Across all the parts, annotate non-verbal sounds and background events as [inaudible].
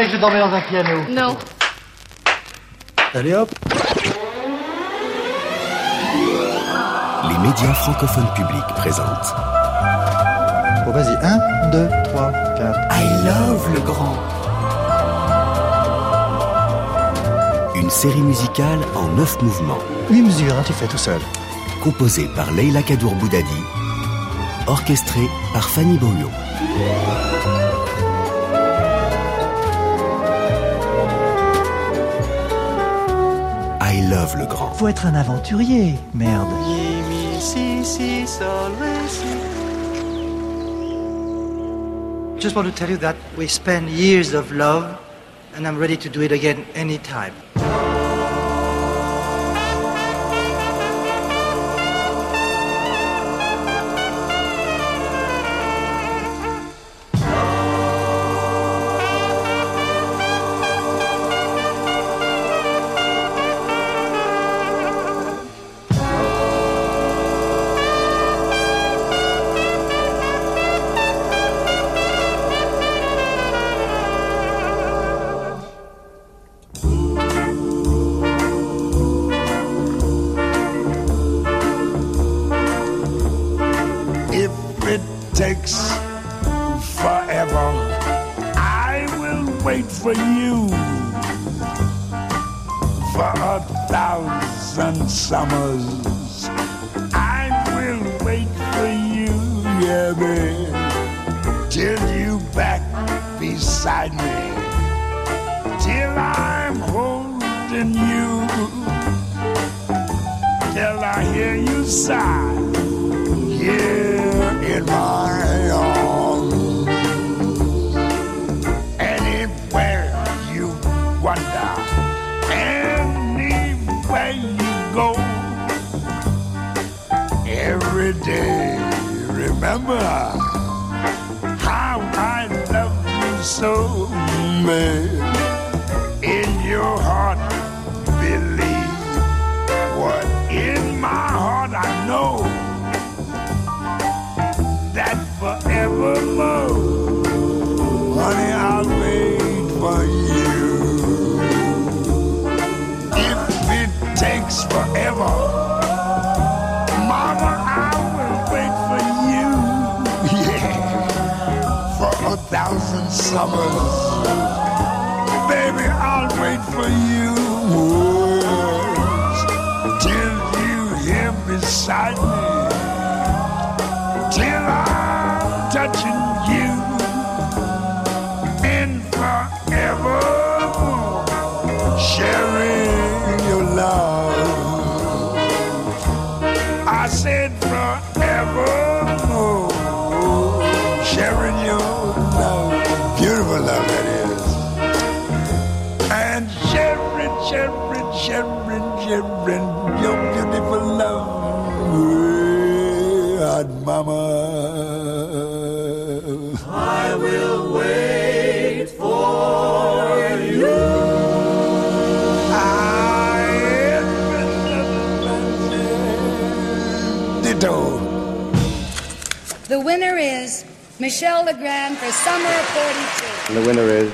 Que je dormais dans un piano. Non. Allez hop Les médias francophones publics présentent Bon, vas-y. 1, 2, 3, 4. I Love le Grand. Une série musicale en neuf mouvements, 8 mesures, hein, tu fais tout seul. composée par Leila Kadour Boudadi, orchestrée par Fanny Beaulieu. Love le Grand. Faut être un aventurier, merde. Just want to tell you that we spent years of love, and I'm ready to do it again anytime. Takes forever, I will wait for you for a thousand summers. I will wait for you, yeah, babe, till you back beside me, till I'm holding you, till I hear you sigh here remember how I love you so, man. Baby, I'll wait for you. Till you here beside me till I'm touching you and forever sharing your love. Michelle Legrand for Summer of 42. And the winner is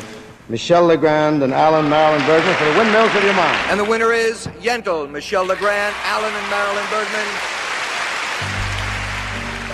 Michelle Legrand and Alan Marilyn Bergman for the Windmills of your mind. And the winner is Yentl, Michelle Legrand, Alan and Marilyn Bergman.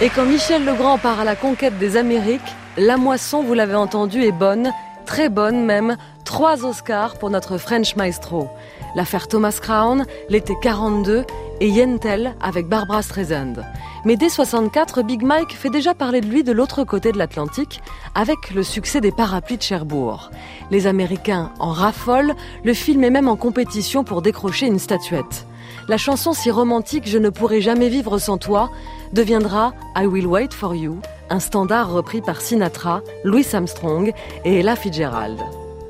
Et quand Michel Legrand part à la conquête des Amériques, la moisson, vous l'avez entendu, est bonne, très bonne même. Trois Oscars pour notre French Maestro. L'affaire Thomas Crown, l'été 42 et Yentl avec Barbara Streisand. Mais dès 64, Big Mike fait déjà parler de lui de l'autre côté de l'Atlantique avec le succès des parapluies de Cherbourg. Les Américains en raffolent, le film est même en compétition pour décrocher une statuette. La chanson si romantique Je ne pourrai jamais vivre sans toi deviendra I Will Wait for You, un standard repris par Sinatra, Louis Armstrong et Ella Fitzgerald.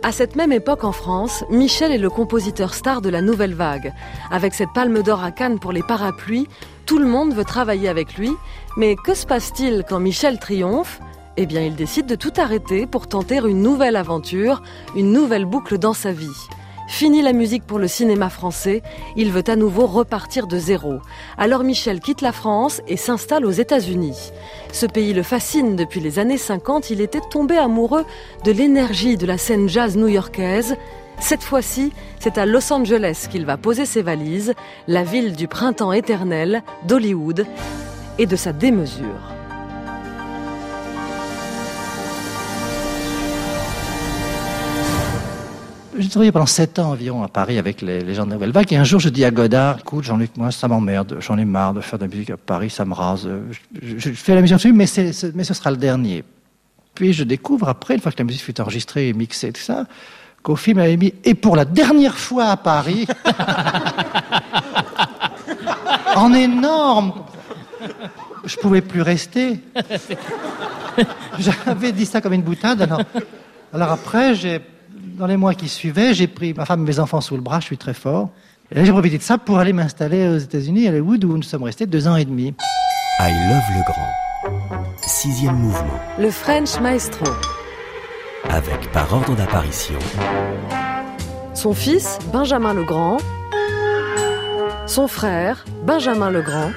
À cette même époque en France, Michel est le compositeur star de la nouvelle vague. Avec cette palme d'or à Cannes pour les parapluies, tout le monde veut travailler avec lui. Mais que se passe-t-il quand Michel triomphe? Eh bien, il décide de tout arrêter pour tenter une nouvelle aventure, une nouvelle boucle dans sa vie. Fini la musique pour le cinéma français, il veut à nouveau repartir de zéro. Alors Michel quitte la France et s'installe aux États-Unis. Ce pays le fascine depuis les années 50, il était tombé amoureux de l'énergie de la scène jazz new-yorkaise. Cette fois-ci, c'est à Los Angeles qu'il va poser ses valises, la ville du printemps éternel, d'Hollywood et de sa démesure. J'ai travaillé pendant sept ans environ à Paris avec les, gens de Nouvelle Vague. Et un jour, je dis à Godard, écoute, Jean-Luc, moi, ça m'emmerde. J'en ai marre de faire de la musique à Paris, ça me rase. Je, fais la musique dessus, mais, mais ce sera le dernier. Puis je découvre après, une fois que la musique fut enregistrée et mixée, tout ça, qu'au film avait mis, et pour la dernière fois à Paris, [laughs] en énorme, je pouvais plus rester. J'avais dit ça comme une boutade. Alors après, j'ai dans les mois qui suivaient, j'ai pris ma femme et mes enfants sous le bras, je suis très fort. Et là, j'ai profité de ça pour aller m'installer aux États-Unis, à Hollywood, où nous sommes restés deux ans et demi. I Love le Grand. Sixième mouvement. Le French Maestro. Avec par ordre d'apparition. Son fils, Benjamin Legrand. Son frère, Benjamin Legrand.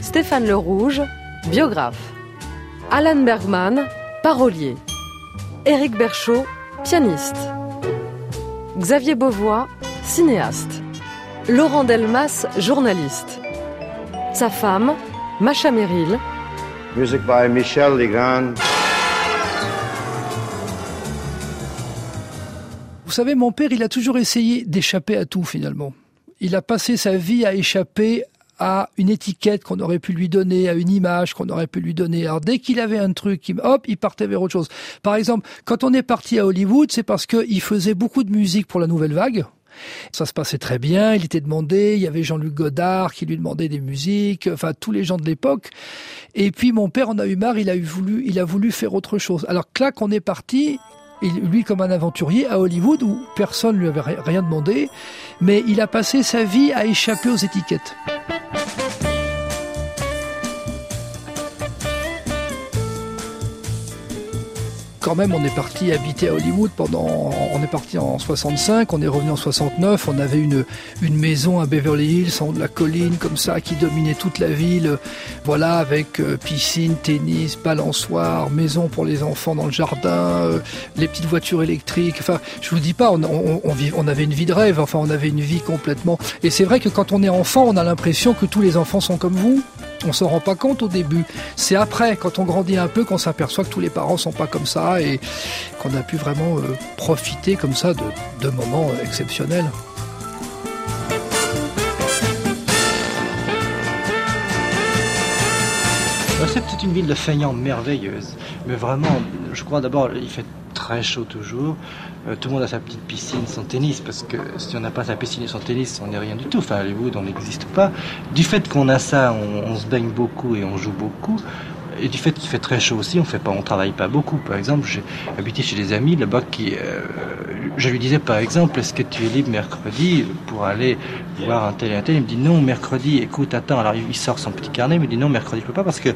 Stéphane Le Rouge, biographe. Alan Bergman, parolier. Éric Berchaud, pianiste. Xavier Beauvois, cinéaste. Laurent Delmas, journaliste. Sa femme, Macha Merrill. Music by Michel Legrand. Vous savez, mon père, il a toujours essayé d'échapper à tout finalement. Il a passé sa vie à échapper à une étiquette qu'on aurait pu lui donner, à une image qu'on aurait pu lui donner. Alors dès qu'il avait un truc, hop, il partait vers autre chose. Par exemple, quand on est parti à Hollywood, c'est parce qu'il faisait beaucoup de musique pour la nouvelle vague. Ça se passait très bien, il était demandé, il y avait Jean-Luc Godard qui lui demandait des musiques, enfin tous les gens de l'époque. Et puis mon père en a eu marre, il a eu voulu, il a voulu faire autre chose. Alors clac, on est parti, lui comme un aventurier à Hollywood où personne lui avait rien demandé, mais il a passé sa vie à échapper aux étiquettes. Quand même, on est parti habiter à Hollywood pendant, on est parti en 65, on est revenu en 69, on avait une, maison à Beverly Hills, en haut de la colline, comme ça, qui dominait toute la ville, voilà, avec euh, piscine, tennis, balançoire, maison pour les enfants dans le jardin, euh, les petites voitures électriques, enfin, je vous dis pas, on, on avait une vie de rêve, enfin, on avait une vie complètement, et c'est vrai que quand on est enfant, on a l'impression que tous les enfants sont comme vous, on s'en rend pas compte au début. C'est après, quand on grandit un peu, qu'on s'aperçoit que tous les parents sont pas comme ça et qu'on a pu vraiment euh, profiter comme ça de, moments euh, exceptionnels. C'est une ville de feignants merveilleuse. Mais vraiment, je crois d'abord, il fait très chaud toujours. Euh, tout le monde a sa petite piscine, son tennis, parce que si on n'a pas sa piscine et son tennis, on n'est rien du tout. Enfin, Hollywood, on n'existe pas. Du fait qu'on a ça, on, on, se baigne beaucoup et on joue beaucoup. Et du fait qu'il fait très chaud aussi, on fait pas, on travaille pas beaucoup. Par exemple, j'ai habité chez des amis là-bas qui, euh, je lui disais par exemple, est-ce que tu es libre mercredi pour aller voir un tel et un tel? Il me dit non, mercredi. Écoute, attends. Alors il sort son petit carnet, il me dit non, mercredi je peux pas parce que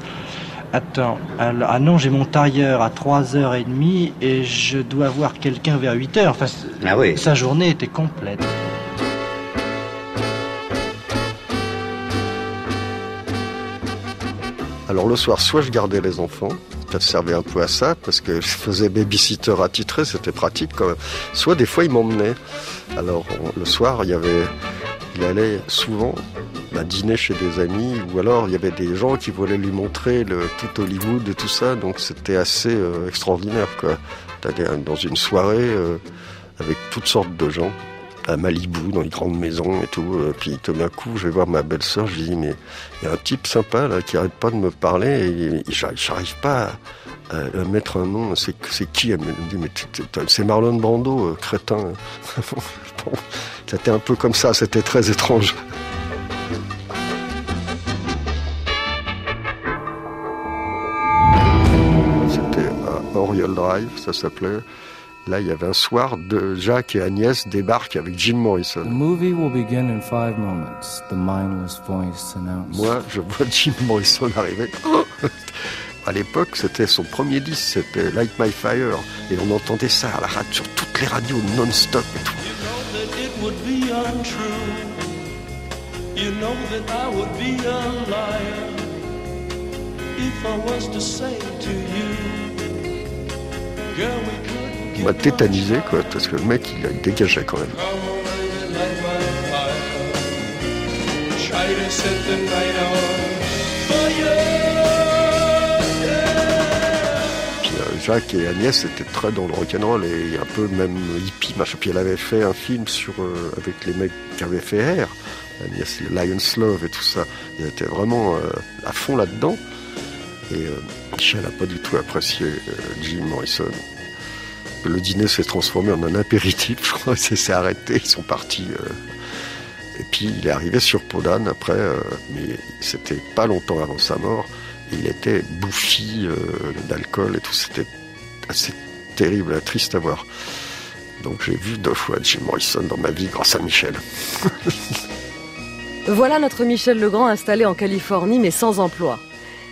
Attends, alors, ah non, j'ai mon tailleur à 3h30 et je dois voir quelqu'un vers 8h. Enfin, ah oui. sa journée était complète. Alors le soir, soit je gardais les enfants, ça servait un peu à ça, parce que je faisais babysitter attitré, c'était pratique quand même. Soit des fois, il m'emmenait. Alors le soir, il y avait, il allait souvent à dîner chez des amis, ou alors il y avait des gens qui voulaient lui montrer le, tout Hollywood et tout ça, donc c'était assez euh, extraordinaire. Quoi. T'allais dans une soirée euh, avec toutes sortes de gens, à Malibu, dans les grandes maisons et tout, euh, puis tout d'un coup, je vais voir ma belle-sœur, je dis, mais il y a un type sympa là qui arrête pas de me parler, et, et j'arrive pas à, à, mettre un nom, c'est qui Elle me dit, mais c'est Marlon Brando, euh, crétin. [laughs] c'était un peu comme ça, c'était très étrange. Oriole Drive, ça s'appelait. Là, il y avait un soir de Jacques et Agnès débarquent avec Jim Morrison. Moi, je vois Jim Morrison arriver. [laughs] à l'époque, c'était son premier disque, c'était Light My Fire, et on entendait ça à la radio, sur toutes les radios non-stop et tout. would be untrue. You know that I would be a liar if I was to say to you, On m'a tétanisé, quoi, parce que le mec, il, il dégageait quand même. euh, Jacques et Agnès étaient très dans le rock'n'roll et un peu même hippie, machin. Puis elle avait fait un film sur euh, avec les mecs qui avaient fait Air, Agnès Lion's Love et tout ça. Ils étaient vraiment euh, à fond là-dedans. Et Michel n'a pas du tout apprécié euh, Jim Morrison. Le dîner s'est transformé en un apéritif, [laughs] je crois, ça s'est arrêté, ils sont partis. euh, et puis il est arrivé sur Podane après, euh, mais c'était pas longtemps avant sa mort. Il était bouffi d'alcool et tout, c'était assez terrible, triste à voir. Donc j'ai vu deux fois Jim Morrison dans ma vie grâce à Michel. [laughs] Voilà notre Michel Legrand installé en Californie mais sans emploi.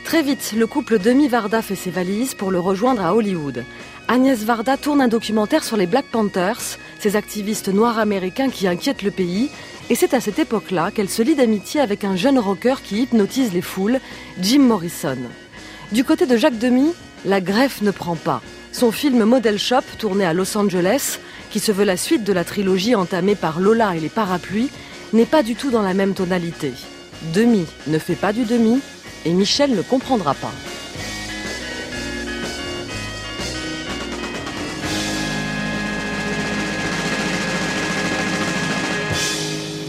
Très vite, le couple Demi Varda fait ses valises pour le rejoindre à Hollywood. Agnès Varda tourne un documentaire sur les Black Panthers, ces activistes noirs américains qui inquiètent le pays, et c'est à cette époque-là qu'elle se lie d'amitié avec un jeune rocker qui hypnotise les foules, Jim Morrison. Du côté de Jacques Demy, la greffe ne prend pas. Son film Model Shop, tourné à Los Angeles, qui se veut la suite de la trilogie entamée par Lola et les parapluies, n'est pas du tout dans la même tonalité. Demi ne fait pas du demi, et Michel ne comprendra pas.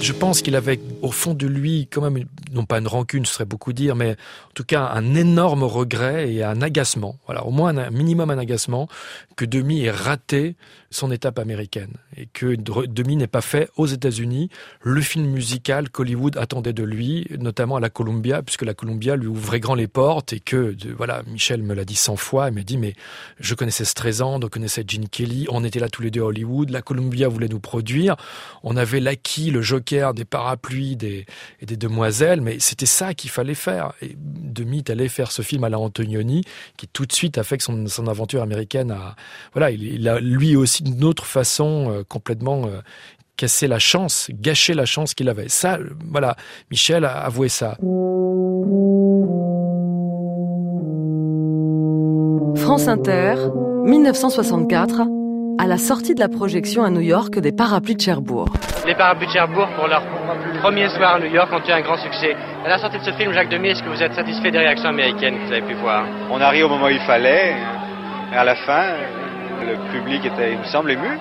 Je pense qu'il avait au fond de lui quand même, non pas une rancune, ce serait beaucoup dire, mais en tout cas un énorme regret et un agacement. Voilà, au moins un minimum un agacement que Demi ait raté son étape américaine et que Demi n'ait pas fait aux États-Unis le film musical qu'Hollywood attendait de lui, notamment à la Columbia, puisque la Columbia lui ouvrait grand les portes et que, voilà, Michel me l'a dit cent fois, il m'a dit, mais je connaissais Streisand, on connaissait Gene Kelly, on était là tous les deux à Hollywood, la Columbia voulait nous produire, on avait l'acquis, le des parapluies des, et des demoiselles, mais c'était ça qu'il fallait faire. Et Demi est faire ce film à la Antonioni, qui tout de suite a fait que son, aventure américaine a, voilà, il, a lui aussi d'une autre façon euh, complètement euh, cassé la chance, gâché la chance qu'il avait. Ça, euh, voilà, Michel a avoué ça. France Inter, 1964, à la sortie de la projection à New York des Parapluies de Cherbourg. Les Parapluies de Cherbourg, pour leur premier soir à New York, ont eu un grand succès. À la sortie de ce film, Jacques Demy, est-ce que vous êtes satisfait des réactions américaines que vous avez pu voir? On arrive au moment où il fallait, et à la fin, le public était, il me semble, ému.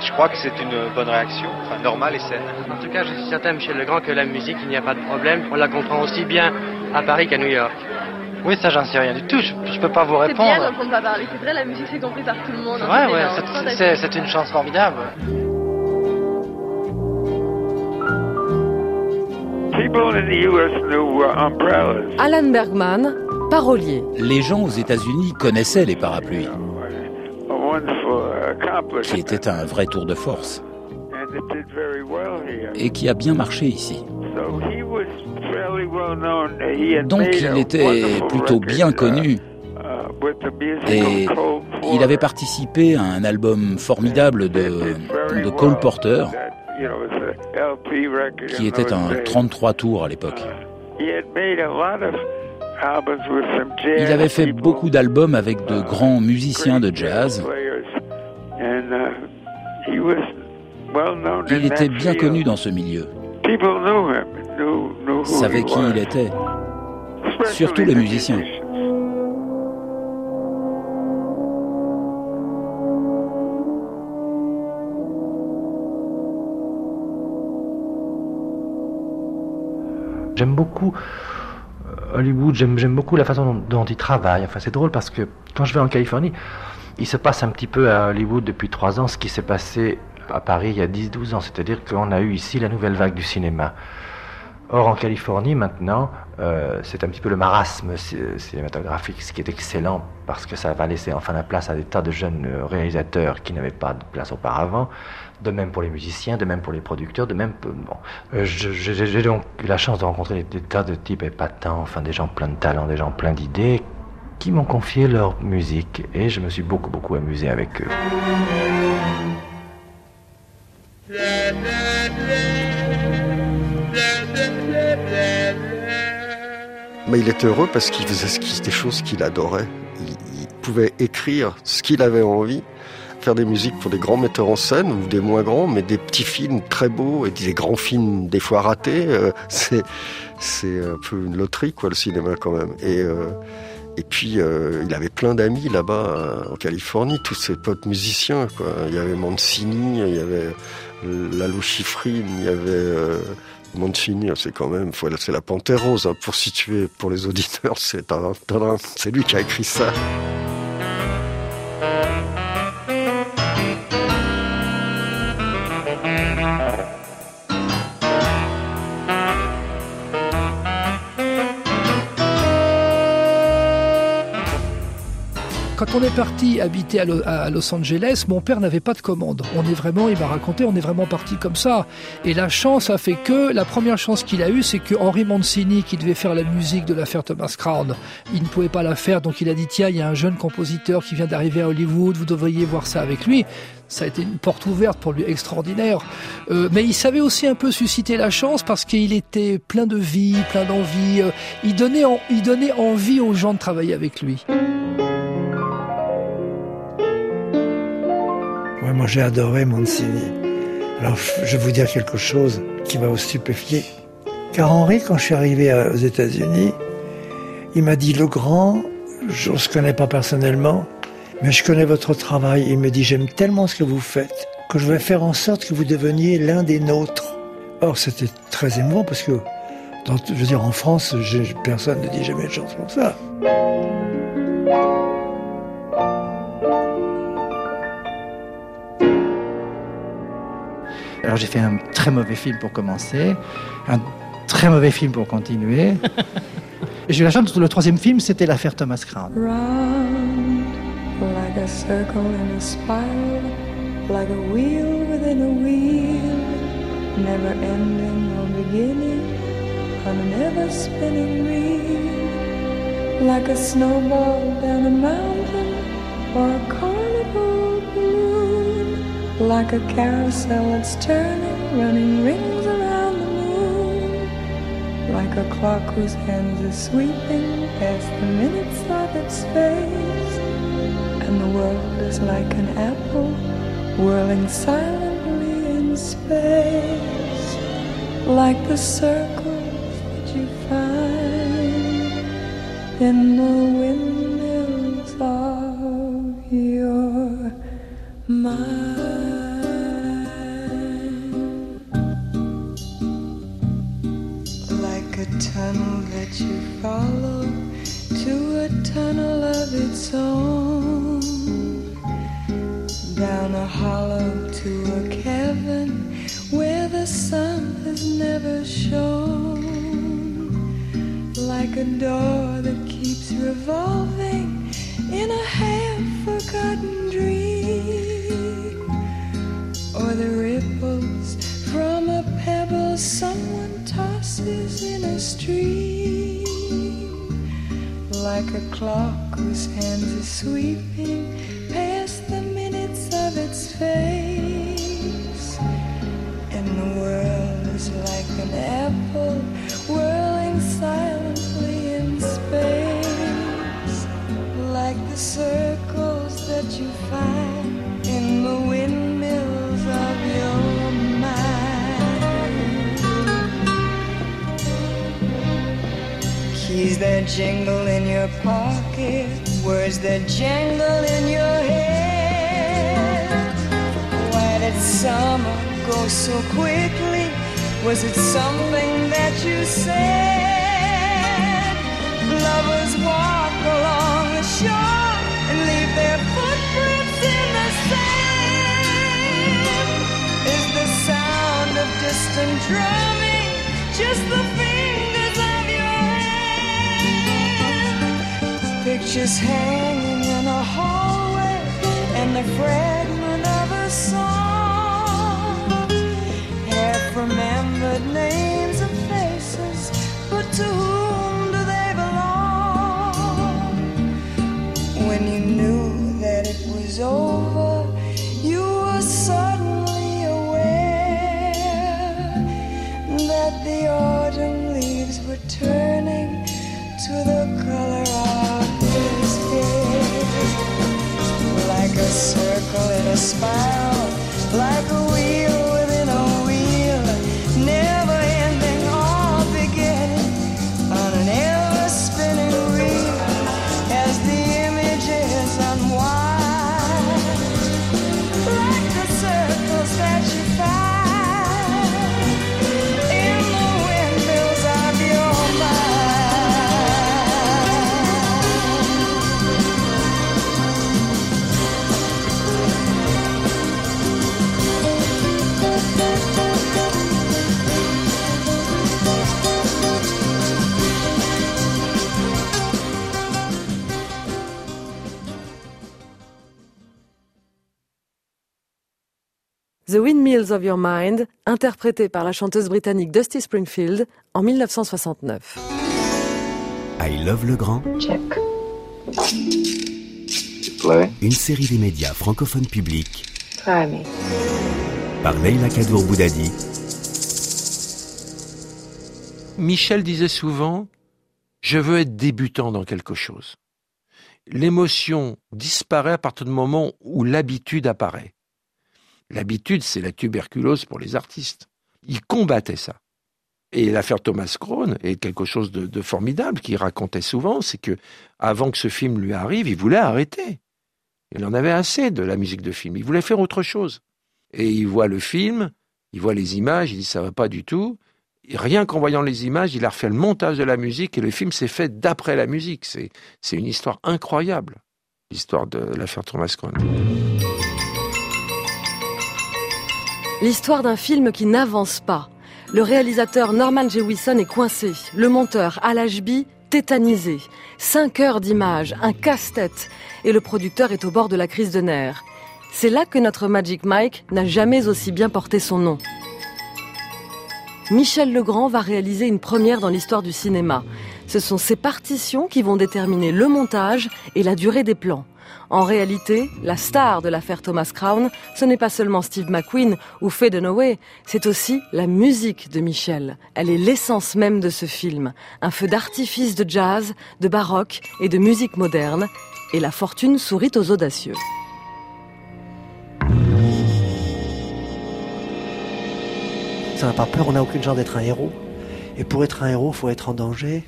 Je crois que c'est une bonne réaction, enfin normale et saine. En tout cas, je suis certain, Michel Legrand, que la musique, il n'y a pas de problème. On la comprend aussi bien à Paris qu'à New York. Oui, ça, j'en sais rien du tout. Je, je peux pas vous C'est bien répondre. d'entendre pas parler. C'est vrai, la musique c'est compris par tout le monde. Ouais, fait, ouais, c'est- c'est c'est une chance formidable. Alan Bergman, parolier. Les gens aux États-Unis connaissaient les parapluies, A wonderful accomplishment. qui était un vrai tour de force, And it did very well here. et qui a bien marché ici. So he was fairly well known. He had Donc il a était wonderful plutôt bien uh, connu, uh, et il avait participé à un album formidable de, de Cole Porter, qui était un days. 33 tours à l'époque. He had made a lot of albums with some jazz Il avait fait beaucoup d'albums avec de grands musiciens de jazz. players, and uh, he was well known in Il était bien connu dans ce milieu, People knew him, knew, knew who savaient qui il était, surtout les musiciens. J'aime beaucoup euh, Hollywood, j'aime beaucoup la façon dont, dont ils travaillent. Enfin, c'est drôle parce que quand je vais en Californie, il se passe un petit peu à Hollywood depuis trois ans ce qui s'est passé à Paris il y a 10-12 ans. C'est-à-dire qu'on a eu ici la nouvelle vague du cinéma. Or, en Californie, maintenant, euh, c'est un petit peu le marasme ci- cinématographique, ce qui est excellent parce que ça va laisser enfin la place à des tas de jeunes euh, réalisateurs qui n'avaient pas de place auparavant de même pour les musiciens, de même pour les producteurs, de même. Bon, euh, j'ai donc eu la chance de rencontrer des, tas de types épatants, enfin des gens pleins de talent, des gens pleins d'idées, qui m'ont confié leur musique et je me suis beaucoup beaucoup amusé avec eux. Mais il était heureux parce qu'il faisait des choses qu'il adorait. Il pouvait écrire ce qu'il avait envie faire des musiques pour des grands metteurs en scène ou des moins grands, mais des petits films très beaux et des grands films des fois ratés. Euh, [laughs] c'est c'est un peu une loterie quoi le cinéma quand même. Et euh, et puis euh, il avait plein d'amis là-bas en Californie, tous ses potes musiciens quoi. Il y avait Mancini, il y avait Lalo Schifrin, il y avait Mancini, c'est quand même, c'est la Panthère Rose hein, pour situer pour les auditeurs. [laughs] C'est lui qui a écrit ça. Quand on est parti habiter à Los Angeles, mon père n'avait pas de commande. On est vraiment, il m'a raconté, on est vraiment parti comme ça. Et la chance a fait que, la première chance qu'il a eue, c'est que Henri Mancini, qui devait faire la musique de l'affaire Thomas Crown, il ne pouvait pas la faire, donc il a dit, tiens, il y a un jeune compositeur qui vient d'arriver à Hollywood, vous devriez voir ça avec lui ça a été une porte ouverte pour lui extraordinaire. Euh, mais il savait aussi un peu susciter la chance parce qu'il était plein de vie, plein d'envie. Euh, il, il donnait envie aux gens de travailler avec lui. Moi j'ai adoré Mancini. Alors je vais vous dire quelque chose qui va vous stupéfier. Car Henri, quand je suis arrivé aux États-Unis, il m'a dit Le grand, je ne connais pas personnellement, mais je connais votre travail. Il me dit J'aime tellement ce que vous faites que je vais faire en sorte que vous deveniez l'un des nôtres. Or, c'était très émouvant parce que, je veux dire, en France, personne ne dit jamais une chose comme ça. Alors j'ai fait un très mauvais film pour commencer, un très mauvais film pour continuer. [laughs] Et j'ai eu la chance que le troisième film, c'était l'affaire Thomas Crown. Round, like a circle in a spiral, like a wheel within a wheel, never ending or beginning, on a never spinning reel, like a snowball down a mountain or a balloon, like a carousel that's turning, running rings around the moon, like a clock whose hands are sweeping past the minutes of its face, and the world is like an apple whirling silently in space, like the circles that you find in the windmills of your mind. Follow to a tunnel of its own, down a hollow to a cavern where the sun has never shone, like a door that keeps revolving in a half forgotten dream, or the like a clock whose hands are sweeping past the minutes of its face, and the world is like an apple whirling silently in space, like the circles jingle in your pocket, words that jangle in your head. Why did summer go so quickly? Was it something that you said? Lovers walk along the shore and leave their footprints in the sand. Is the sound of distant drumming just the Pictures hanging in a hallway and the fragment of a song. Half remembered names and faces, but to whom Of Your Mind, interprété par la chanteuse britannique Dusty Springfield en 1969. I Love le Grand. Check. Une série des médias francophones publics Try me. par Leila Kadour Boudadi. Michel disait souvent Je veux être débutant dans quelque chose. L'émotion disparaît à partir du moment où l'habitude apparaît. L'habitude, c'est la tuberculose pour les artistes. Il combattait ça. Et l'affaire Thomas Crown est quelque chose de, formidable qu'il racontait souvent, c'est que avant que ce film lui arrive, il voulait arrêter. Il en avait assez de la musique de film. Il voulait faire autre chose. Et il voit le film, il voit les images, il dit ça va pas du tout. Rien qu'en voyant les images, il a refait le montage de la musique et le film s'est fait d'après la musique. C'est, une histoire incroyable, l'histoire de l'affaire Thomas Crown. L'histoire d'un film qui n'avance pas. Le réalisateur Norman Jewison est coincé. Le monteur Al Ashby tétanisé. Cinq heures d'images, un casse-tête. Et le producteur est au bord de la crise de nerfs. C'est là que notre Magic Mike n'a jamais aussi bien porté son nom. Michel Legrand va réaliser une première dans l'histoire du cinéma. Ce sont ses partitions qui vont déterminer le montage et la durée des plans. En réalité, la star de l'affaire Thomas Crown, ce n'est pas seulement Steve McQueen ou Faye Dunaway, c'est aussi la musique de Michel. Elle est l'essence même de ce film. Un feu d'artifice de jazz, de baroque et de musique moderne. Et la fortune sourit aux audacieux. Ça n'a pas peur, on n'a aucune chance d'être un héros. Et pour être un héros, il faut être en danger.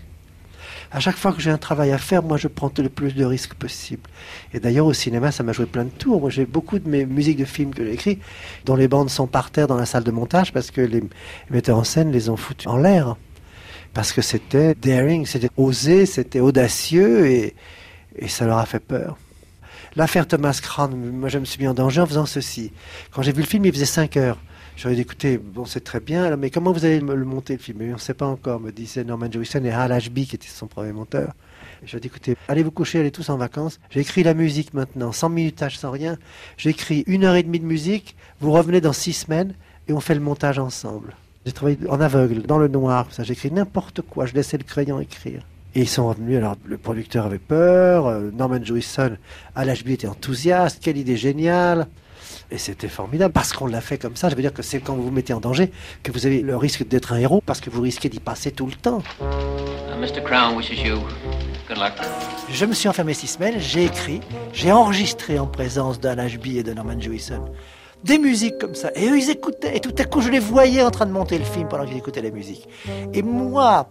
À chaque fois que j'ai un travail à faire, moi je prends le plus de risques possible. Et d'ailleurs au cinéma, ça m'a joué plein de tours. Moi j'ai beaucoup de mes musiques de films que j'ai écrits, dont les bandes sont par terre dans la salle de montage parce que les metteurs en scène les ont foutus en l'air. Parce que c'était daring, c'était osé, c'était audacieux et, et ça leur a fait peur. L'affaire Thomas Crown, moi je me suis mis en danger en faisant ceci. Quand j'ai vu le film, il faisait 5 heures. J'aurais dit, écoutez, bon, c'est très bien, mais comment vous allez le monter, le film? Et On ne sait pas encore, me disait Norman Jewison et Hal Ashby, qui était son premier monteur. Et je lui ai dit, écoutez, allez vous coucher, allez tous en vacances? J'ai écrit la musique maintenant, sans minutage, sans rien. J'ai écrit une heure et demie de musique, vous revenez dans six semaines et on fait le montage ensemble. J'ai travaillé en aveugle, dans le noir, ça. J'ai écrit n'importe quoi, je laissais le crayon écrire. Et ils sont revenus, alors le producteur avait peur, euh, Norman Jewison, Hal Ashby était enthousiaste, quelle idée géniale. Et c'était formidable parce qu'on l'a fait comme ça. Je veux dire que c'est quand vous vous mettez en danger que vous avez le risque d'être un héros parce que vous risquez d'y passer tout le temps. Uh, Mr. Crown wishes you good luck. Je me suis enfermé six semaines, j'ai écrit, j'ai enregistré en présence d'Al Ashby et de Norman Jewison des musiques comme ça. Et eux, ils écoutaient. Et tout à coup, je les voyais en train de monter le film pendant qu'ils écoutaient la musique. Et moi,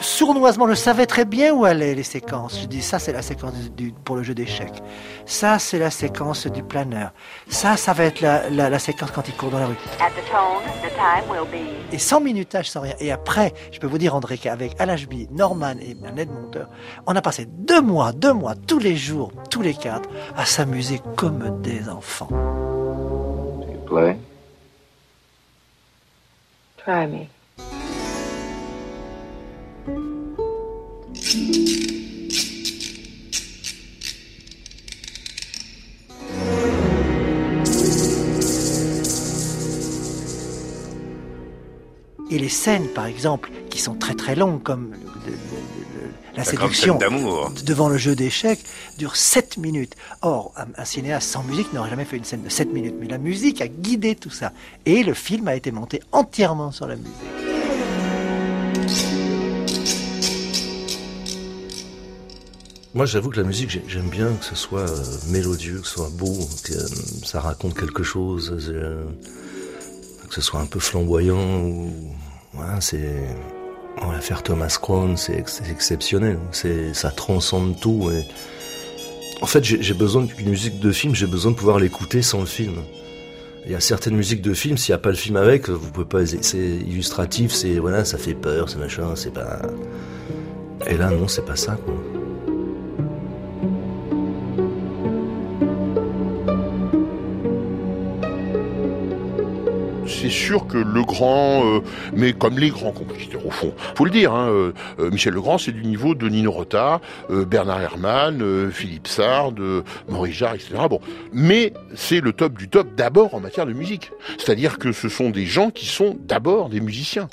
sournoisement, je savais très bien où allaient les séquences. Je dis, ça, c'est la séquence du, pour le jeu d'échecs. Ça, c'est la séquence du planeur. Ça, ça va être la, la, la, séquence quand il court dans la rue. At the tone, the time will be. Et sans minutage, sans rien. Et après, je peux vous dire, André, qu'avec Al Ashby, Norman et Ned Monteur, on a passé deux mois, deux mois, tous les jours, tous les quatre, à s'amuser comme des enfants. Play. Try me. Et les scènes, par exemple, qui sont très très longues, comme le, le, le, la, la séduction devant le jeu d'échecs, durent 7 minutes. Or, un, un cinéaste sans musique n'aurait jamais fait une scène de 7 minutes. Mais la musique a guidé tout ça. Et le film a été monté entièrement sur la musique. Moi, j'avoue que la musique, j'ai- j'aime bien que ce soit euh, mélodieux, que ce soit beau, que euh, ça raconte quelque chose, euh, que ce soit un peu flamboyant. Ou... Ouais, c'est en l'affaire Thomas Crown, c'est ex- c'est exceptionnel. C'est ça transcende tout. Et... En fait, j'ai besoin d'une musique de film, j'ai besoin de pouvoir l'écouter sans le film. Il y a certaines musiques de films, s'il n'y a pas le film avec, vous pouvez pas. C'est illustratif, c'est voilà, ça fait peur, c'est machin, c'est pas. Et là, non, c'est pas ça, quoi. Sûr que Legrand, euh, mais comme les grands compositeurs au fond, faut le dire, hein, euh, euh, Michel Legrand, c'est du niveau de Nino Rota, Bernard Herrmann, Philippe Sard, Maurice Jarre, etc. Mais c'est le top du top d'abord en matière de musique. C'est-à-dire que ce sont des gens qui sont d'abord des musiciens.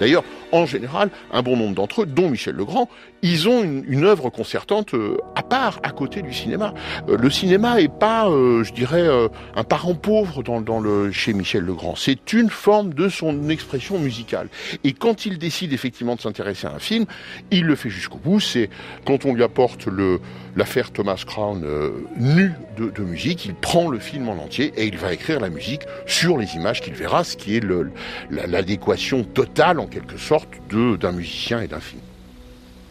D'ailleurs, en général, un bon nombre d'entre eux, dont Michel Legrand, ils ont une, une œuvre concertante euh, à part, à côté du cinéma. Euh, le cinéma est pas, euh, je dirais, euh, un parent pauvre dans, dans le, chez Michel Legrand. C'est une forme de son expression musicale. Et quand il décide effectivement de s'intéresser à un film, il le fait jusqu'au bout. C'est quand on lui apporte le l'affaire Thomas Crown euh, nue de, de musique, il prend le film en entier et il va écrire la musique sur les images qu'il verra, ce qui est le- la- l'adéquation totale en quelque sorte de d'un musicien et d'un film.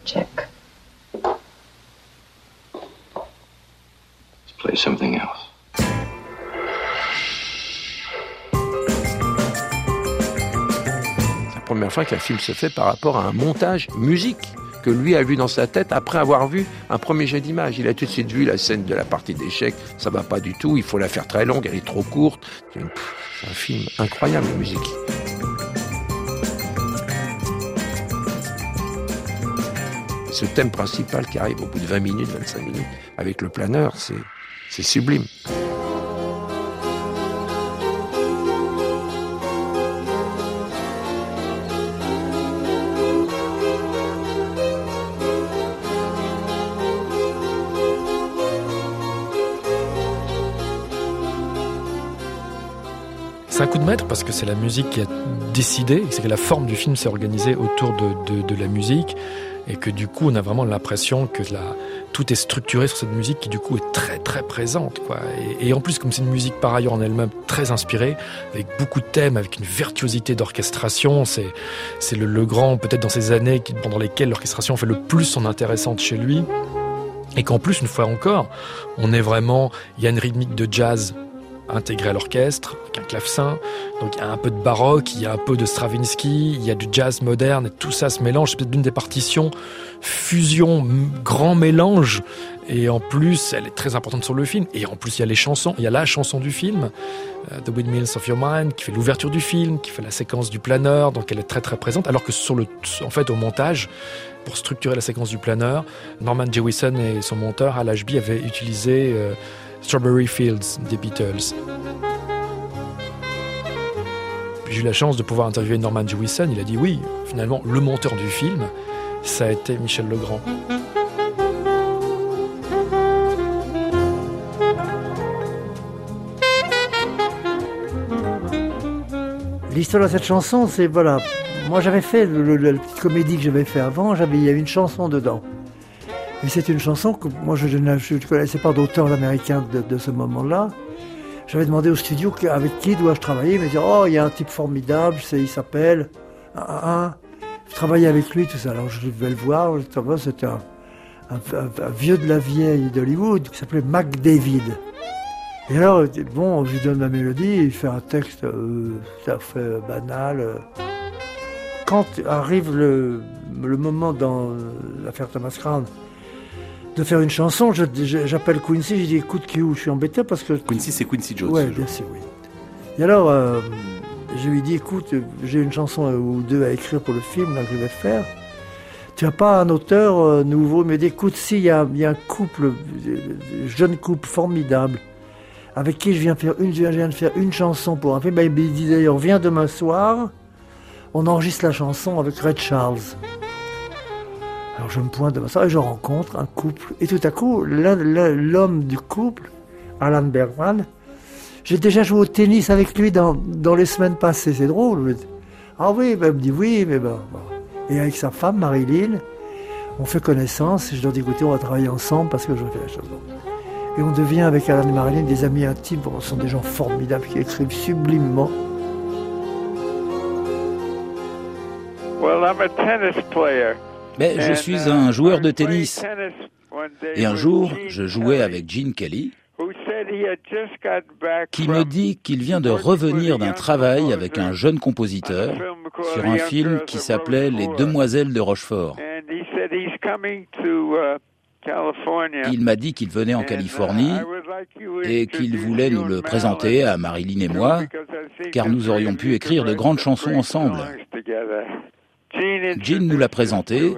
Check. Let's play something else. C'est la première fois qu'un film se fait par rapport à un montage musique que lui a vu dans sa tête après avoir vu un premier jet d'image. Il a tout de suite vu la scène de la partie d'échecs, ça va pas du tout, il faut la faire très longue, elle est trop courte. C'est un film incroyable, la musique. Ce thème principal qui arrive au bout de 20 minutes, 25 minutes, avec le planeur, c'est, sublime. C'est un coup de maître parce que c'est la musique qui a décidé, c'est que la forme du film s'est organisée autour de- de la musique et que du coup on a vraiment l'impression que tout est structuré sur cette musique qui du coup est très très présente. Quoi. Et, et en plus comme c'est une musique par ailleurs en elle-même très inspirée, avec beaucoup de thèmes, avec une virtuosité d'orchestration, c'est, c'est le, le grand peut-être dans ces années pendant lesquelles l'orchestration fait le plus son intéressante chez lui. Et qu'en plus, une fois encore, on est vraiment, il y a une rythmique de jazz intégrée à l'orchestre, avec un clavecin. Donc il y a un peu de baroque, il y a un peu de Stravinsky, il y a du jazz moderne, et tout ça se mélange. C'est peut-être l'une des partitions fusion, grand mélange. Et en plus, elle est très importante sur le film. Et en plus, il y a les chansons. Il y a la chanson du film, euh, The Windmills of Your Mind, qui fait l'ouverture du film, qui fait la séquence du planeur. Donc elle est très très présente. Alors que sur le, en fait, au montage, pour structurer la séquence du planeur, Norman Jewison et son monteur Al Ashby avaient utilisé euh, Strawberry Fields des Beatles. J'ai eu la chance de pouvoir interviewer Norman Jewison. Il a dit oui, finalement, le monteur du film, ça a été Michel Legrand. L'histoire de cette chanson, c'est voilà. Moi, j'avais fait la petite comédie que j'avais fait avant. Il y avait une chanson dedans. C'est une chanson que moi, je ne connaissais pas d'auteur américain de, ce moment-là. J'avais demandé au studio avec qui dois-je travailler. Il me dit oh, il y a un type formidable. il s'appelle. Je travaillais avec lui, tout ça. Alors je vais le voir. C'était un, vieux de la vieille d'Hollywood qui s'appelait Mac David. Et alors, bon, je lui donne ma mélodie, il fait un texte euh, tout à fait euh, banal. euh. Quand arrive le, le moment dans euh, l'affaire Thomas Crown de faire une chanson, j'appelle Quincy, je dis écoute Q, je suis embêté parce que... Quincy, c'est Quincy Jones. Ouais, bien sûr, oui. Et alors, euh, je lui dis écoute, j'ai une chanson euh, ou deux à écrire pour le film là, que je vais faire. Tu n'as pas un auteur euh, nouveau? Dit écoute, si, il y y a un couple, jeune couple formidable avec qui je viens, faire une, je viens de faire une chanson pour un film. Ben, il me dit d'ailleurs, viens demain soir, on enregistre la chanson avec Red Charles. Alors je me pointe demain soir et je rencontre un couple. Et tout à coup, l'homme du couple, Alan Bergman, j'ai déjà joué au tennis avec lui dans, dans les semaines passées, c'est drôle. Ah oui, ben, il me dit oui, mais ben. Et avec sa femme, Marilyn, On fait connaissance, et je leur dis écoutez, on va travailler ensemble parce que je fais la chose. Et on devient avec Alan et Marilyn des amis intimes. Ce sont des gens formidables qui écrivent sublimement. Well, I'm a tennis player. Mais je suis uh, un joueur de tennis. Et un jour, je jouais avec Gene Kelly, qui me dit qu'il vient de revenir d'un travail avec un jeune compositeur sur un film qui s'appelait Les Demoiselles de Rochefort. Uh. Il m'a dit qu'il venait en uh, Californie et qu'il voulait nous le présenter à Marilyn et moi, car nous aurions pu écrire de grandes chansons ensemble. Gene nous l'a présenté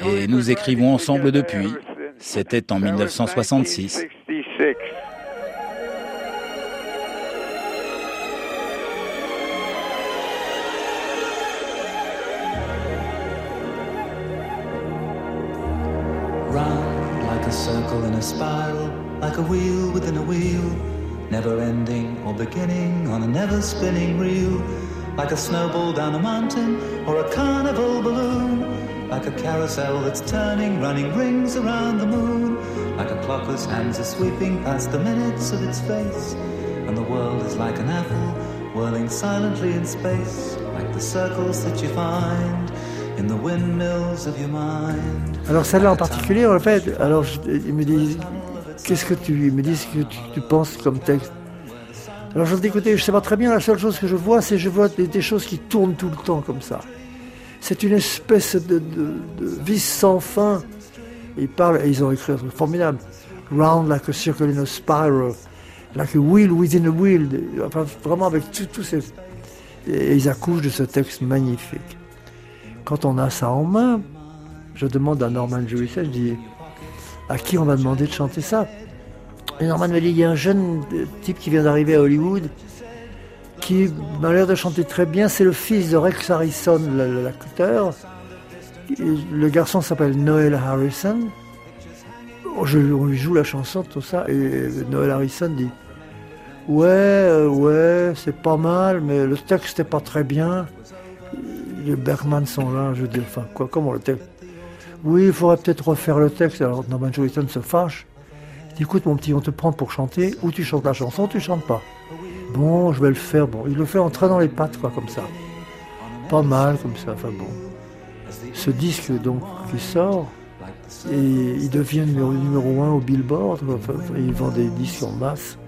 et nous écrivons ensemble depuis. C'était en 1966. 66. Round like a circle in a spiral, like a wheel within a wheel, never ending or beginning on a never spinning reel, like a snowball down a mountain or a carnival balloon, like a carousel that's turning, running rings around the moon, like a clock whose hands are sweeping past the minutes of its face, and the world is like an apple whirling silently in space, like the circles that you find in the windmills of your mind. Alors celle-là en particulier, en fait, alors je- ils me disent, qu'est-ce que tu, me que tu, tu penses comme texte? Alors je dis, écoutez, je sais pas très bien, la seule chose que je vois, c'est je vois des, choses qui tournent tout le temps comme ça. C'est une espèce de, de, de vis sans fin. Ils parlent, et ils ont écrit un truc formidable. Round like a circle in a spiral, like a wheel within a wheel. Enfin, vraiment avec tout- tous ces... Et ils accouchent de ce texte magnifique. Quand on a ça en main, je demande à Norman Jewison, je dis, à qui on va demander de chanter ça? Norman me dit, il y a un jeune euh, type qui vient d'arriver à Hollywood, qui m'a l'air de chanter très bien, c'est le fils de Rex Harrison, l'acteur. Le garçon s'appelle Noel Harrison. Oh, on lui joue la chanson, tout ça, et Noel Harrison dit, ouais, euh, ouais, c'est pas mal, mais le texte n'est pas très bien. Les Bergman sont là, je veux dire, enfin, quoi, comment le texte? Oui, il faudrait peut-être refaire le texte. Alors Norman Jewison se fâche. Écoute mon petit, on te prend pour chanter, ou tu chantes la chanson, ou tu chantes pas. Bon, je vais le faire. Bon, il le fait en train dans les pattes, quoi, comme ça. Pas mal, comme ça, enfin bon. Ce disque, donc, qui sort, et il devient numéro, numéro un au Billboard. Enfin, il vend des disques en masse.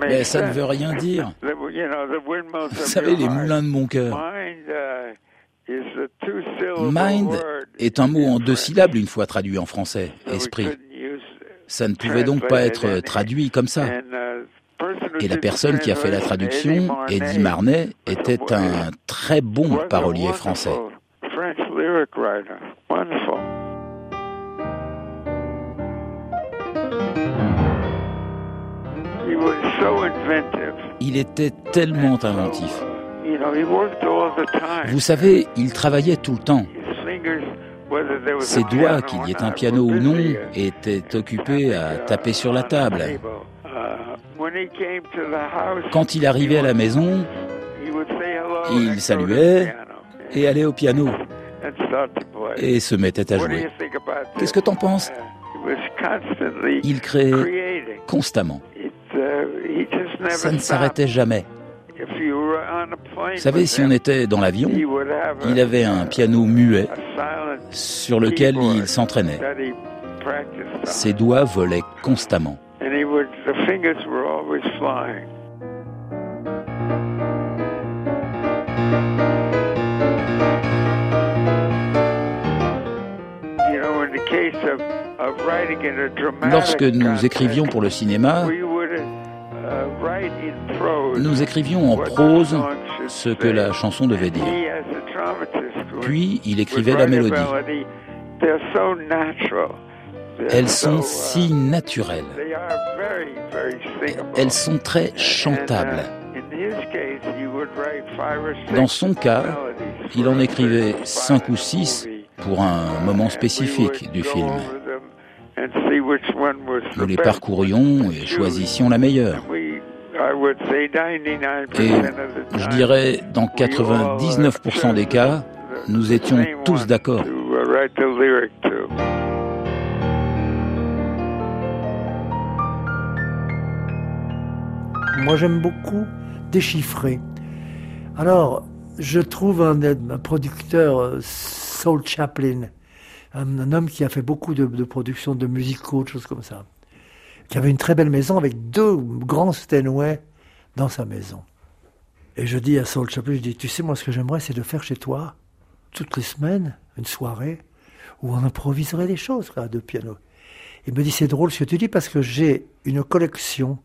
Mais ça ne veut rien dire. [laughs] Vous savez, les moulins de mon cœur. Mind uh, est un mot en deux syllabes une fois traduit en français, esprit. Ça ne pouvait donc pas être traduit comme ça. Et la personne qui a fait la traduction, Eddie Marnet, était un très bon parolier français. Wonderful. Il était tellement inventif. Vous savez, il travaillait tout le temps. Ses doigts, qu'il y ait un piano ou non, uh, étaient occupés à taper sur la table. Uh, Quand il arrivait à la maison, il saluait et allait au piano et se mettait à jouer. Qu'est-ce que t'en penses? Constantly Il créait constamment. Uh, he just never Ça ne s'arrêtait jamais. Vous savez, si on était dans l'avion, he would have a- il avait un piano muet sur lequel il s'entraînait. Ses doigts volaient constamment. Lorsque nous écrivions pour le cinéma, nous écrivions en prose ce que la chanson devait dire. Puis il écrivait la mélodie. Elles so, sont si naturelles. Elles sont très chantables. Dans son cas, il en écrivait cinq ou six pour un moment spécifique du film. Nous les parcourions et choisissions la meilleure. Et je dirais, dans 99% des cas, nous étions tous d'accord. Moi, j'aime beaucoup déchiffrer. Alors, je trouve un, producteur, euh, Saul Chaplin, un, homme qui a fait beaucoup de, de productions de musicaux, de choses comme ça, qui avait une très belle maison avec deux grands Steinway dans sa maison. Et je dis à Saul Chaplin, je dis, tu sais, moi, ce que j'aimerais, c'est de faire chez toi, toutes les semaines, une soirée, où on improviserait des choses, à deux pianos. Il me dit, c'est drôle ce que tu dis, parce que j'ai une collection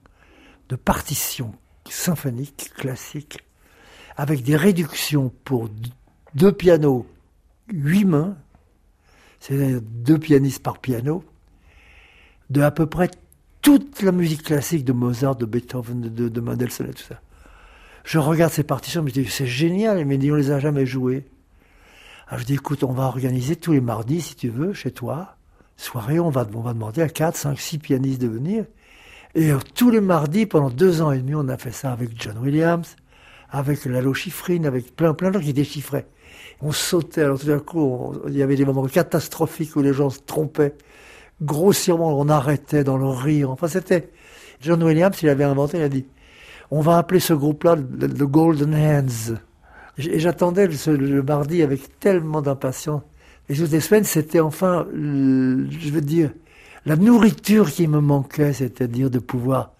de partitions symphoniques, classiques, avec des réductions pour deux pianos, huit mains, c'est-à-dire deux pianistes par piano, de à peu près toute la musique classique de Mozart, de Beethoven, de, de Mendelssohn tout ça. Je regarde ces partitions, je me dis, c'est génial, mais on les a jamais jouées. Alors je dis, écoute, on va organiser tous les mardis, si tu veux, chez toi, soirée, on va, demander à 4, 5, 6 pianistes de venir. Et euh, tous les mardis, pendant deux ans et demi, on a fait ça avec John Williams, avec Lalo Schifrin, avec plein, plein de gens qui déchiffraient. On sautait, alors tout d'un coup, il y avait des moments catastrophiques où les gens se trompaient. Grossièrement, on arrêtait dans le rire. Enfin, c'était... John Williams, il avait inventé, il a dit, on va appeler ce groupe-là le, Golden Hands. Et j'attendais le, mardi avec tellement d'impatience. Et toutes les semaines, c'était enfin, je veux dire, la nourriture qui me manquait, c'est-à-dire de pouvoir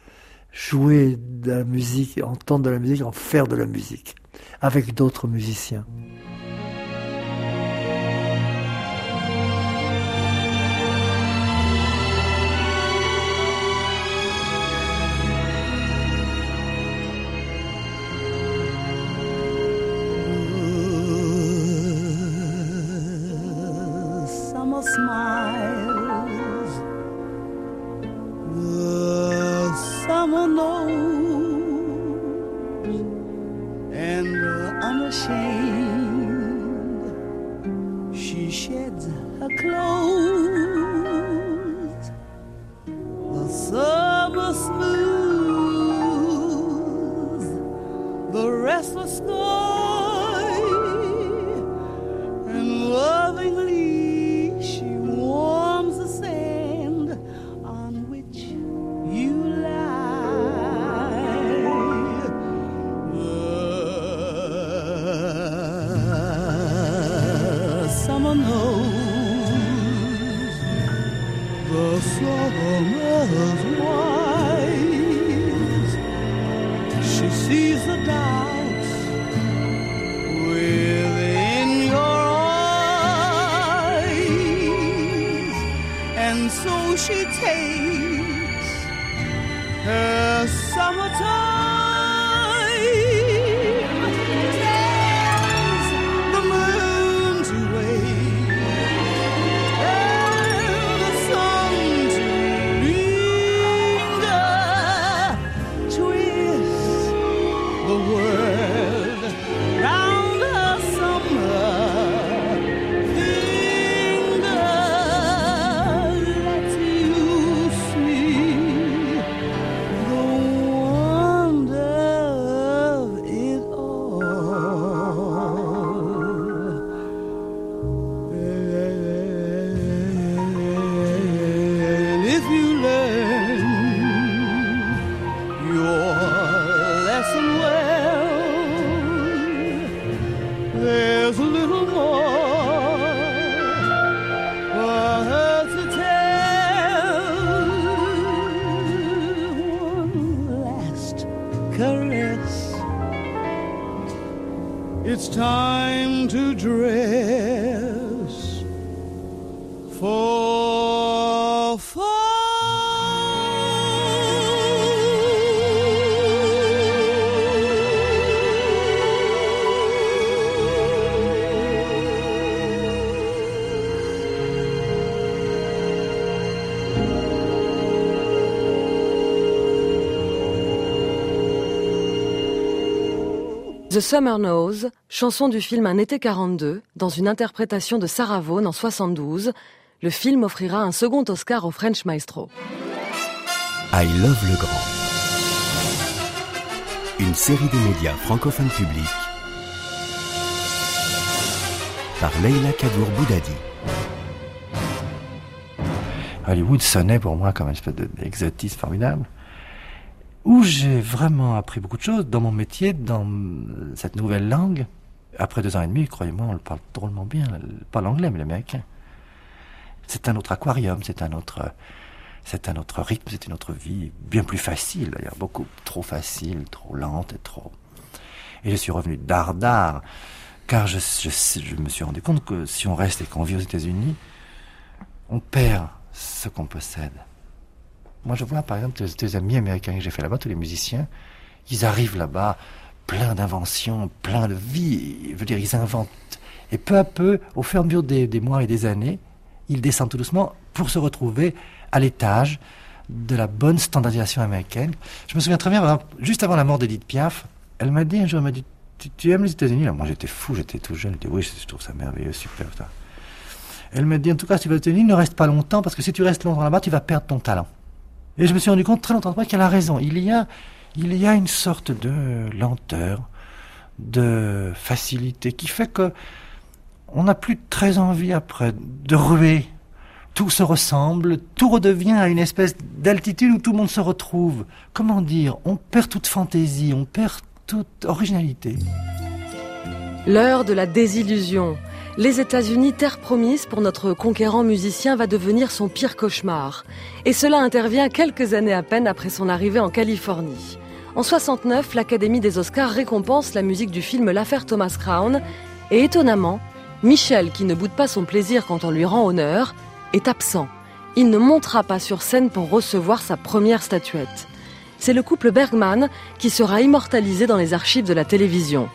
jouer de la musique, entendre de la musique, en faire de la musique, avec d'autres musiciens. The Summer Knows, chanson du film Un été 42, dans une interprétation de Sarah Vaughan en 72. Le film offrira un second Oscar au French Maestro. I Love le Grand. Une série de médias francophones publics par Leila Kadour Boudadi. Hollywood sonnait pour moi comme une espèce d'exotisme formidable où j'ai vraiment appris beaucoup de choses dans mon métier, dans cette nouvelle langue. Après deux ans et demi, croyez-moi, on le parle drôlement bien, pas l'anglais, mais l'américain. C'est un autre aquarium, c'est un autre, c'est un autre rythme, c'est une autre vie, bien plus facile d'ailleurs, beaucoup trop facile, trop lente et trop. Et je suis revenu dardard, car je, je, je me suis rendu compte que si on reste et qu'on vit aux États-Unis, on perd ce qu'on possède. Moi, je vois par exemple tes, amis américains que j'ai fait là-bas, tous les musiciens, ils arrivent là-bas plein d'inventions, plein de vie. Je veux dire, ils inventent. Et peu à peu, au fur et à mesure des, mois et des années, ils descendent tout doucement pour se retrouver à l'étage de la bonne standardisation américaine. Je me souviens très bien, juste avant la mort d'Edith Piaf, elle m'a dit un jour, elle m'a dit, tu, aimes les États-Unis Moi, j'étais fou, j'étais tout jeune. Je dis, oui, je trouve ça merveilleux, super. Elle m'a dit, en tout cas, si tu vas aux États-Unis, ne reste pas longtemps, parce que si tu restes longtemps là-bas, tu vas perdre ton talent. Et je me suis rendu compte très longtemps après qu'elle a raison. Il y a, il y a une sorte de lenteur, de facilité qui fait que on n'a plus très envie après de ruer. Tout se ressemble, tout redevient à une espèce d'altitude où tout le monde se retrouve. Comment dire On perd toute fantaisie, on perd toute originalité. L'heure de la désillusion, les États-Unis, terre promise pour notre conquérant musicien, va devenir son pire cauchemar. Et cela intervient quelques années à peine après son arrivée en Californie. En 69, l'Académie des Oscars récompense la musique du film L'affaire Thomas Crown. Et étonnamment, Michel, qui ne boude pas son plaisir quand on lui rend honneur, est absent. Il ne montera pas sur scène pour recevoir sa première statuette. C'est le couple Bergman qui sera immortalisé dans les archives de la télévision.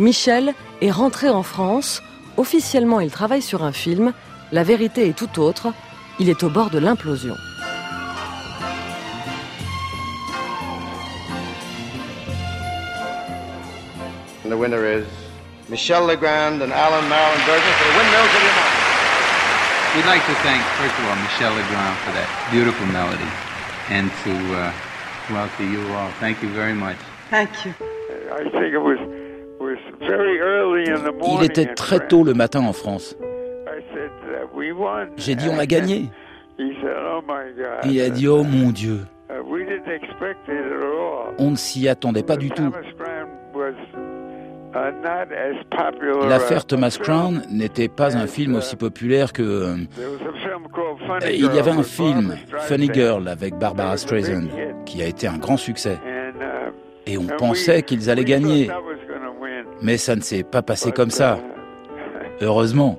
Michel est rentré en France Officiellement, il travaille sur un film. La vérité est tout autre. Il est au bord de l'implosion. And the winner is Michel Legrand and Alan Marilyn Berger for the windmills of your mind. We'd like to thank, first of all, Michel Legrand for that beautiful melody, and to uh, well to you all. Thank you very much. Thank you. I think it was il était très tôt le matin en France. J'ai dit on a gagné. Il a dit oh mon Dieu. On ne s'y attendait pas du tout. L'affaire Thomas Crown n'était pas un film aussi populaire que... Euh, il y avait un film, Funny Girl, avec Barbara Streisand, qui a été un grand succès. Et on pensait qu'ils allaient gagner. Mais ça ne s'est pas passé comme ça. Heureusement.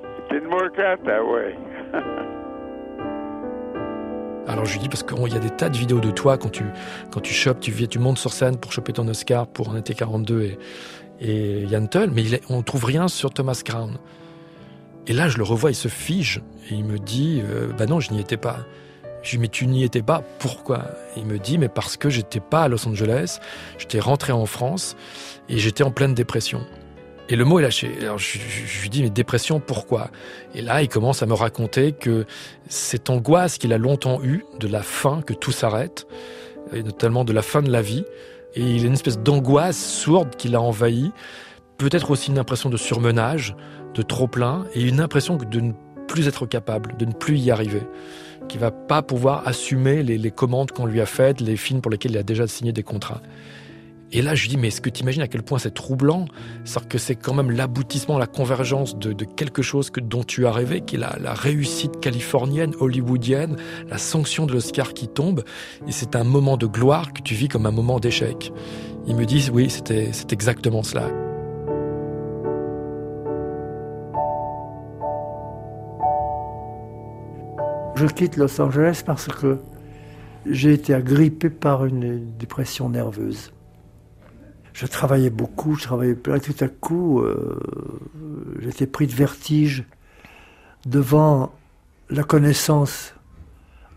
Alors je lui dis parce qu'il y a des tas de vidéos de toi quand tu quand tu chopes, tu, tu montes sur scène pour choper ton Oscar pour un été 42 et, et Yann Tull, mais il on trouve rien sur Thomas Crown. Et là je le revois, il se fige et il me dit euh, bah non je n'y étais pas. Je lui dis mais tu n'y étais pas, pourquoi? Il me dit mais parce que j'étais pas à Los Angeles, j'étais rentré en France et j'étais en pleine dépression. Et le mot est lâché. Alors je, lui dis mais dépression pourquoi? Et là il commence à me raconter que cette angoisse qu'il a longtemps eue de la fin, que tout s'arrête, et notamment de la fin de la vie, et il a une espèce d'angoisse sourde qui l'a envahi, peut-être aussi une impression de surmenage, de trop plein, et une impression de ne plus être capable, de ne plus y arriver, qui va pas pouvoir assumer les commandes qu'on lui a faites, les films pour lesquels il a déjà signé des contrats. Et là, je dis, mais est-ce que tu imagines à quel point c'est troublant? C'est que c'est quand même l'aboutissement, la convergence de, quelque chose que, dont tu as rêvé, qui est la, la réussite californienne, hollywoodienne, la sanction de l'Oscar qui tombe. Et c'est un moment de gloire que tu vis comme un moment d'échec. Ils me disent, oui, c'est exactement cela. Je quitte Los Angeles parce que j'ai été agrippé par une dépression nerveuse je travaillais beaucoup, je travaillais plein, tout à coup, euh, j'étais pris de vertige devant la connaissance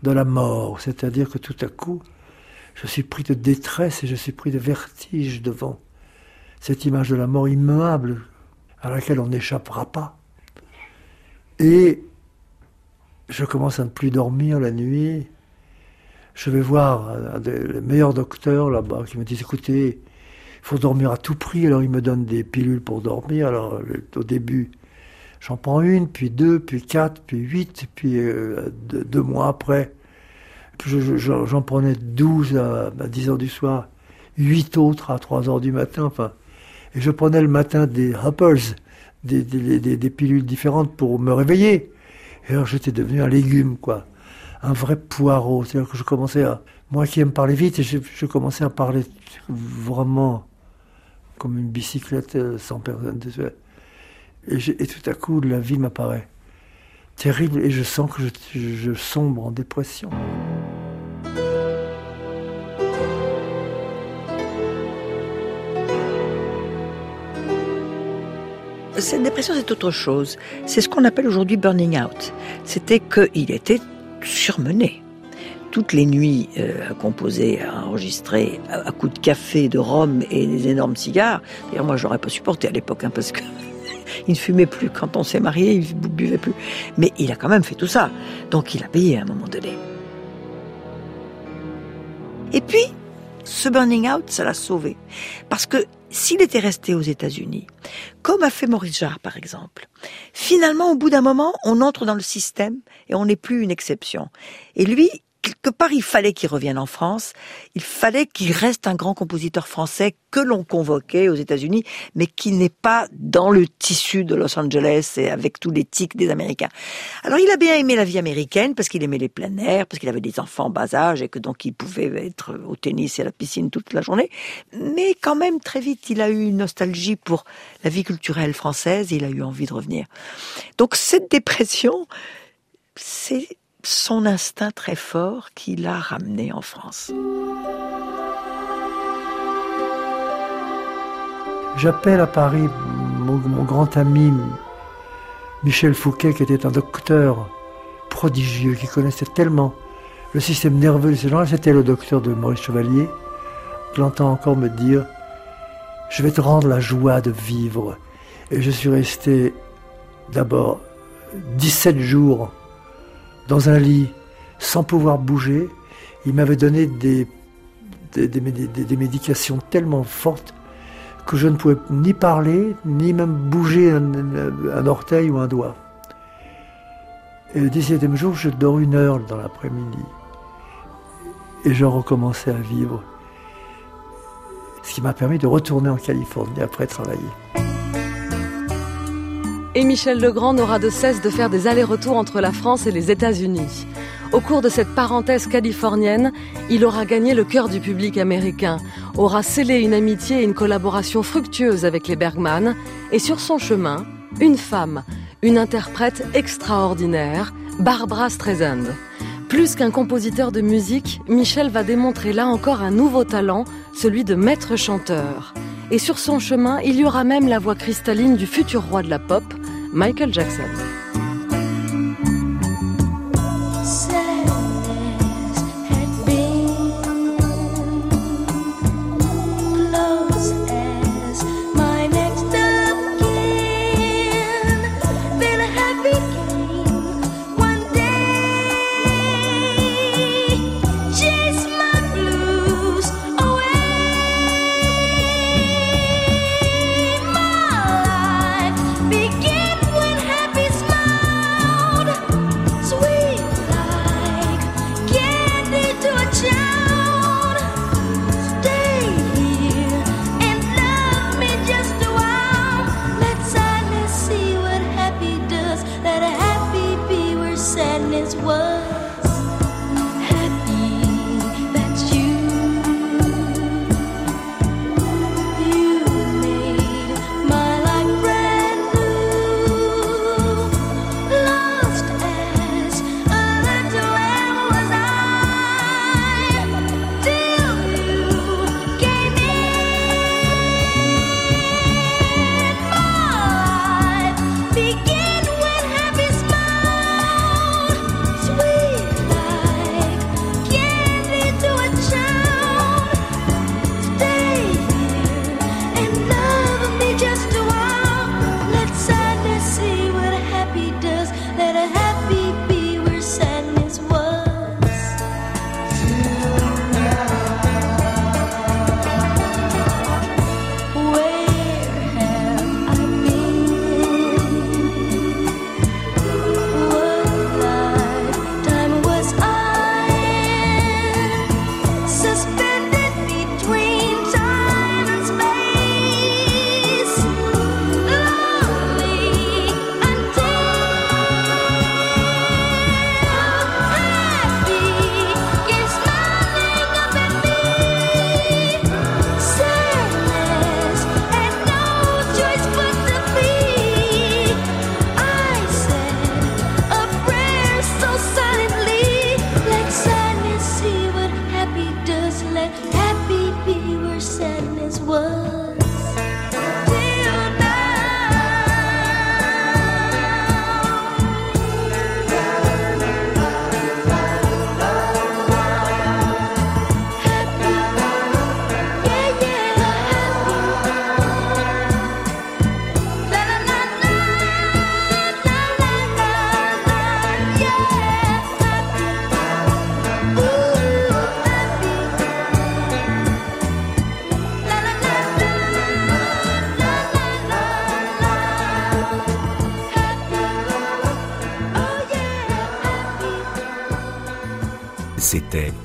de la mort. C'est-à-dire que tout à coup, je suis pris de détresse et je suis pris de vertige devant cette image de la mort immuable à laquelle on n'échappera pas. Et je commence à ne plus dormir la nuit. Je vais voir un des meilleurs docteurs là-bas qui me dit écoutez, faut dormir à tout prix. Alors il me donne des pilules pour dormir. Alors au début, j'en prends une, puis deux, puis quatre, puis huit, puis euh, deux, mois après, j'en prenais douze à, à 10 heures du soir, huit autres à 3 heures du matin. Enfin, et je prenais le matin des hoppers, des, pilules différentes pour me réveiller. Et alors j'étais devenu un légume, quoi. Un vrai poireau. C'est-à-dire que je commençais à... Moi qui aime parler vite, je, je commençais à parler vraiment comme une bicyclette euh, sans personne et tout à coup, la vie m'apparaît. Terrible. Et je sens que je, je sombre en dépression. Cette dépression, c'est autre chose. C'est ce qu'on appelle aujourd'hui burning out. C'était qu'il était surmené. Toutes les nuits euh, à composer, à enregistrer, à, coups de café, de rhum et des énormes cigares. D'ailleurs, moi, je n'aurais pas supporté à l'époque, hein, parce que [laughs] il ne fumait plus. Quand on s'est marié, il ne buvait plus. Mais il a quand même fait tout ça. Donc, il a payé à un moment donné. Et puis, ce burning out, ça l'a sauvé. Parce que s'il était resté aux États-Unis, comme a fait Maurice Jarre par exemple, finalement au bout d'un moment, on entre dans le système et on n'est plus une exception. Et lui, quelque part, il fallait qu'il revienne en France. Il fallait qu'il reste un grand compositeur français que l'on convoquait aux États-Unis, mais qui n'est pas dans le tissu de Los Angeles et avec tous les tics des Américains. Alors, il a bien aimé la vie américaine parce qu'il aimait les plein air, parce qu'il avait des enfants en bas âge et que donc il pouvait être au tennis et à la piscine toute la journée. Mais quand même, très vite, il a eu une nostalgie pour la vie culturelle française et il a eu envie de revenir. Donc, cette dépression, c'est son instinct très fort qui l'a ramené en France. J'appelle à Paris mon, grand ami Michel Fouquet, qui était un docteur prodigieux, qui connaissait tellement le système nerveux de ces gens-là. C'était le docteur de Maurice Chevalier. Je l'entends encore me dire Je vais te rendre la joie de vivre. Et je suis resté d'abord 17 jours dans un lit sans pouvoir bouger. Il m'avait donné des, médications tellement fortes que je ne pouvais ni parler, ni même bouger un, orteil ou un doigt. Et le 17e jour, je dors une heure dans l'après-midi. Et je recommençais à vivre. Ce qui m'a permis de retourner en Californie après travailler et Michel Legrand n'aura de cesse de faire des allers-retours entre la France et les États-Unis. Au cours de cette parenthèse californienne, il aura gagné le cœur du public américain, aura scellé une amitié et une collaboration fructueuse avec les Bergman, et sur son chemin, une femme, une interprète extraordinaire, Barbara Streisand. Plus qu'un compositeur de musique, Michel va démontrer là encore un nouveau talent, celui de maître chanteur. Et sur son chemin, il y aura même la voix cristalline du futur roi de la pop, Michael Jackson.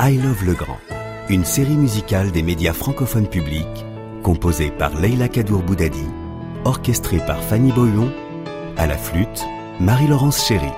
I Love Le Grand, une série musicale des médias francophones publics, composée par Leila Kadour Boudadi, orchestrée par Fanny Boyon, à la flûte, Marie-Laurence Chéry.